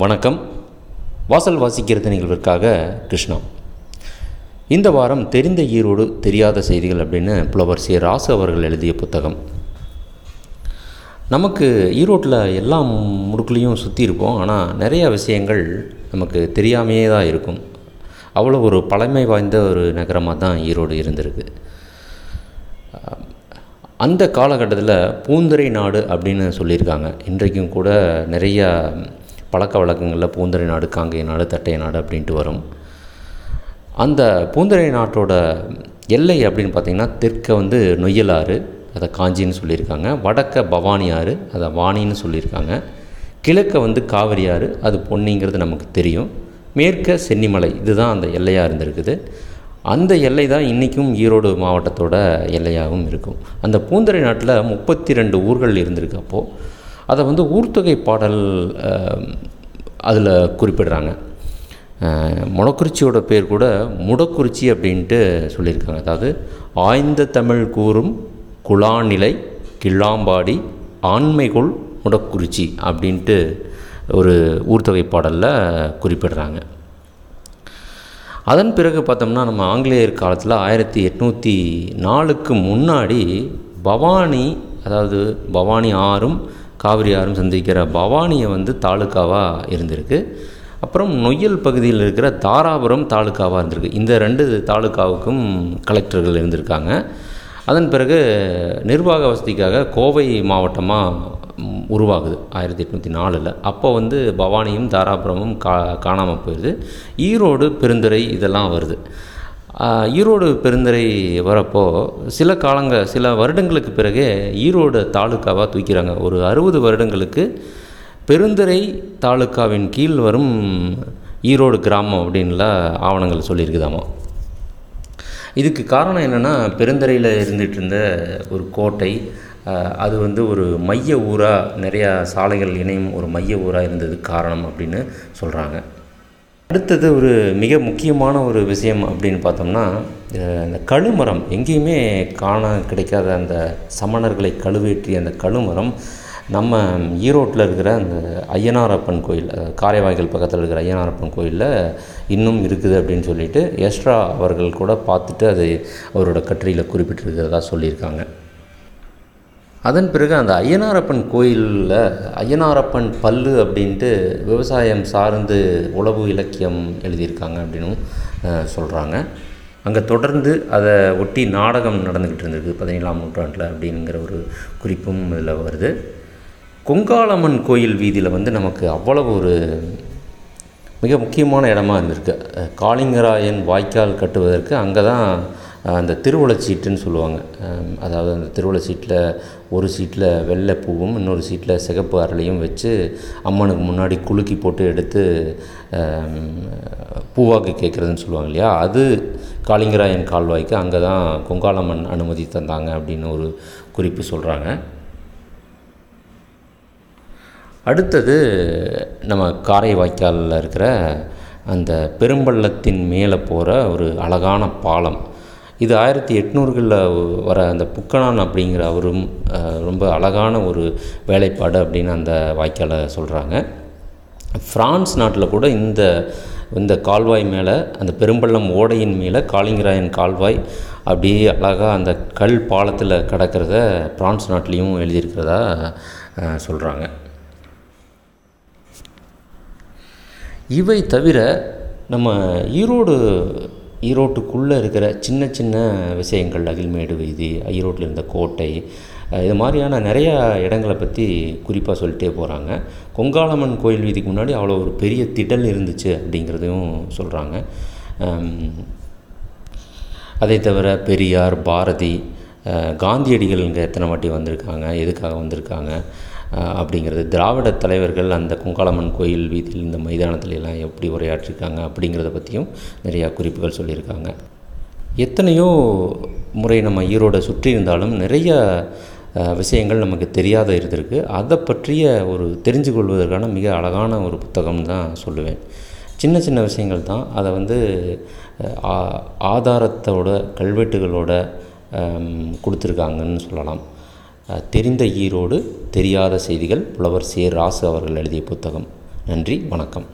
வணக்கம். வாசல் வாசிக்கிறது நிகழ்விற்காக கிருஷ்ணா. இந்த வாரம் தெரிந்த ஈரோடு தெரியாத செய்திகள் அப்படின்னு புலவர் சி ராசு அவர்கள் எழுதிய புத்தகம். நமக்கு ஈரோட்டில் எல்லா முடுக்குலேயும் சுற்றி இருப்போம். ஆனால் நிறையா விஷயங்கள் நமக்கு தெரியாமையே தான் இருக்கும். அவ்வளோ ஒரு பழமை வாய்ந்த ஒரு நகரமாக தான் ஈரோடு இருந்திருக்கு. அந்த காலகட்டத்தில் பூந்துரை நாடு அப்படின்னு சொல்லியிருக்காங்க. இன்றைக்கும் கூட நிறையா பழக்க வழக்கங்களில் பூந்தரை நாடு காங்கேய நாடு தட்டைய நாடு அப்படின்ட்டு வரும். அந்த பூந்தரை நாட்டோட எல்லை அப்படின்னு பார்த்திங்கன்னா தெற்க வந்து நொய்யலாறு அதை காஞ்சின்னு சொல்லியிருக்காங்க. வடக்க பவானி ஆறு அதை வாணின்னு சொல்லியிருக்காங்க. கிழக்க வந்து காவிரி ஆறு அது பொன்னிங்கிறது நமக்கு தெரியும். மேற்க சென்னிமலை இதுதான் அந்த எல்லையாக இருந்திருக்குது. அந்த எல்லை தான் இன்றைக்கும் ஈரோடு மாவட்டத்தோட எல்லையாகவும் இருக்கும். அந்த பூந்தரை நாட்டில் முப்பத்தி ரெண்டு ஊர்கள் இருந்திருக்கு அப்போது அதை வந்து ஊர்த்தொகை பாடல் அதில் குறிப்பிடுறாங்க. முடக்குறிச்சியோட பேர் கூட முடக்குறிச்சி அப்படின்ட்டு சொல்லியிருக்காங்க. அதாவது ஆய்ந்த தமிழ் கூறும் குழாநிலை கிள்ளாம்பாடி ஆண்மைகுள் முடக்குறிச்சி அப்படின்ட்டு ஒரு ஊர்த்தொகை பாடலில் குறிப்பிடுறாங்க. அதன் பிறகு பார்த்தோம்னா நம்ம ஆங்கிலேயர் காலத்தில் ஆயிரத்தி எட்நூற்றி நாலுக்கு முன்னாடி பவானி அதாவது பவானி ஆறும் காவிரி ஆறும் சந்திக்கிற பவானியை வந்து தாலுக்காவாக இருந்திருக்கு. அப்புறம் நொய்யல் பகுதியில் இருக்கிற தாராபுரம் தாலுக்காவாக இருந்திருக்கு. இந்த ரெண்டு தாலுக்காவுக்கும் கலெக்டர்கள் இருந்திருக்காங்க. அதன் பிறகு நிர்வாக வசதிக்காக கோவை மாவட்டமாக உருவாகுது ஆயிரத்தி எட்நூற்றி நாலில். அப்போ வந்து பவானியும் தாராபுரமும் கா காணாமல் போயிடுது ஈரோடு பெருந்துறை இதெல்லாம் வருது. ஈரோடு பெருந்துறை வரப்போ சில காலங்க சில வருடங்களுக்கு பிறகு ஈரோடு தாலுக்காவாக தூக்கிறாங்க. ஒரு அறுபது வருடங்களுக்கு பெருந்துறை தாலுக்காவின் கீழ் வரும் ஈரோடு கிராமம் அப்படின்லாம் ஆவணங்கள் சொல்லியிருக்குதாமா. இதுக்கு காரணம் என்னென்னா பெருந்துறையில் இருந்துகிட்டு இருந்த ஒரு கோட்டை அது வந்து ஒரு மைய ஊராக நிறையா சாலைகள் இணையும் ஒரு மைய ஊராக இருந்தது காரணம் அப்படின்னு சொல்கிறாங்க அடுத்தது ஒரு மிக முக்கியமான ஒரு விஷயம் அப்படின்னு பார்த்தோம்னா இந்த கழுமரம். எங்கேயுமே காண கிடைக்காத அந்த சமணர்களை கழுவேற்றிய அந்த கழுமரம் நம்ம ஈரோட்டில் இருக்கிற அந்த ஐயனாரப்பன் கோயில் காரைவாய்கள் பக்கத்தில் இருக்கிற ஐயனாரப்பன் கோயிலில் இன்னும் இருக்குது அப்படின்னு சொல்லிட்டு எஸ்ட்ரா அவர்கள் கூட பார்த்துட்டு அது அவரோட கட்டுரையில் குறிப்பிட்டிருக்கிறதா சொல்லியிருக்காங்க. அதன் பிறகு அந்த ஐயனாரப்பன் கோயிலில் ஐயனாரப்பன் பல்லு அப்படின்ட்டு விவசாயம் சார்ந்து உளவு இலக்கியம் எழுதியிருக்காங்க அப்படின்னும் சொல்கிறாங்க அங்கே தொடர்ந்து அதை ஒட்டி நாடகம் நடந்துக்கிட்டு இருந்திருக்கு பதினேழாம் நூற்றாண்டில் அப்படிங்கிற ஒரு குறிப்பும் இதில் வருது. கொங்காளம்மன் கோயில் வீதியில் வந்து நமக்கு அவ்வளவு ஒரு மிக முக்கியமான இடமா இருந்திருக்கு. காளிங்கராயன் வாய்க்கால் கட்டுவதற்கு அங்கே தான் அந்த திருவுளச்சீட்டுன்னு சொல்லுவாங்க. அதாவது அந்த திருவுளச்சீட்டில் ஒரு சீட்டில் வெள்ளை பூவும் இன்னொரு சீட்டில் சிகப்பு அரளியும் வச்சு அம்மனுக்கு முன்னாடி குலுக்கி போட்டு எடுத்து பூவாக்கு கேட்குறதுன்னு சொல்லுவாங்க இல்லையா? அது காளிங்கராயன் கால்வாய்க்கு அங்கே தான் கொங்காளம்மன் அனுமதி தந்தாங்க அப்படின்னு ஒரு குறிப்பு சொல்கிறாங்க. அடுத்தது நம்ம காரை வாய்க்காலில் இருக்கிற அந்த பெரும்பள்ளத்தின் மேலே போகிற ஒரு அழகான பாலம். இது ஆயிரத்தி எட்நூறுகளில் வர அந்த புக்கனான் அப்படிங்கிற அவரும் ரொம்ப அழகான ஒரு வேலைப்பாடு அப்படின்னு அந்த வாய்க்காலை சொல்கிறாங்க ஃப்ரான்ஸ் நாட்டில் கூட இந்த இந்த கால்வாய் மேலே அந்த பெரும்பள்ளம் ஓடையின் மேலே காளிங்கராயன் கால்வாய் அப்படியே அழகாக அந்த கல் பாலத்தில் கிடக்கிறத பிரான்ஸ் நாட்டிலையும் எழுதியிருக்கிறதா சொல்கிறாங்க இவை தவிர நம்ம ஈரோடு ஈரோட்டுக்குள்ளே இருக்கிற சின்ன சின்ன விஷயங்கள் அகில்மேடு வீதி ஈரோட்டில் இருந்த கோட்டை இது மாதிரியான நிறையா இடங்களை பற்றி குறிப்பாக சொல்லிட்டே போகிறாங்க கொங்காளம்மன் கோயில் வீதிக்கு முன்னாடி அவ்வளோ ஒரு பெரிய திடல் இருந்துச்சு அப்படிங்கிறதையும் சொல்கிறாங்க அதை தவிர பெரியார் பாரதி காந்தியடிகள் இங்கே எத்தனை வாட்டி வந்திருக்காங்க எதுக்காக வந்திருக்காங்க அப்படிங்கிறது. திராவிட தலைவர்கள் அந்த குங்காளம்மன் கோயில் வீதியில் இந்த மைதானத்துல எல்லாம் எப்படி உரையாற்றிருக்காங்க அப்படிங்கிறத பற்றியும் நிறையா குறிப்புகள் சொல்லியிருக்காங்க. எத்தனையோ முறை நம்ம ஈரோடு சுற்றி இருந்தாலும் நிறைய விஷயங்கள் நமக்கு தெரியாத இருந்திருக்கு. அதை பற்றிய ஒரு தெரிஞ்சு கொள்வதற்கான மிக அழகான ஒரு புத்தகம் தான் சொல்லுவேன். சின்ன சின்ன விஷயங்கள் தான். அதை வந்து ஆதாரத்தோட கல்வெட்டுகளோட கொடுத்துருக்காங்கன்னு சொல்லலாம். தெரிந்த ஈரோடு தெரியாத செய்திகள் புலவர் சே ராசு அவர்கள் எழுதிய புத்தகம். நன்றி வணக்கம்.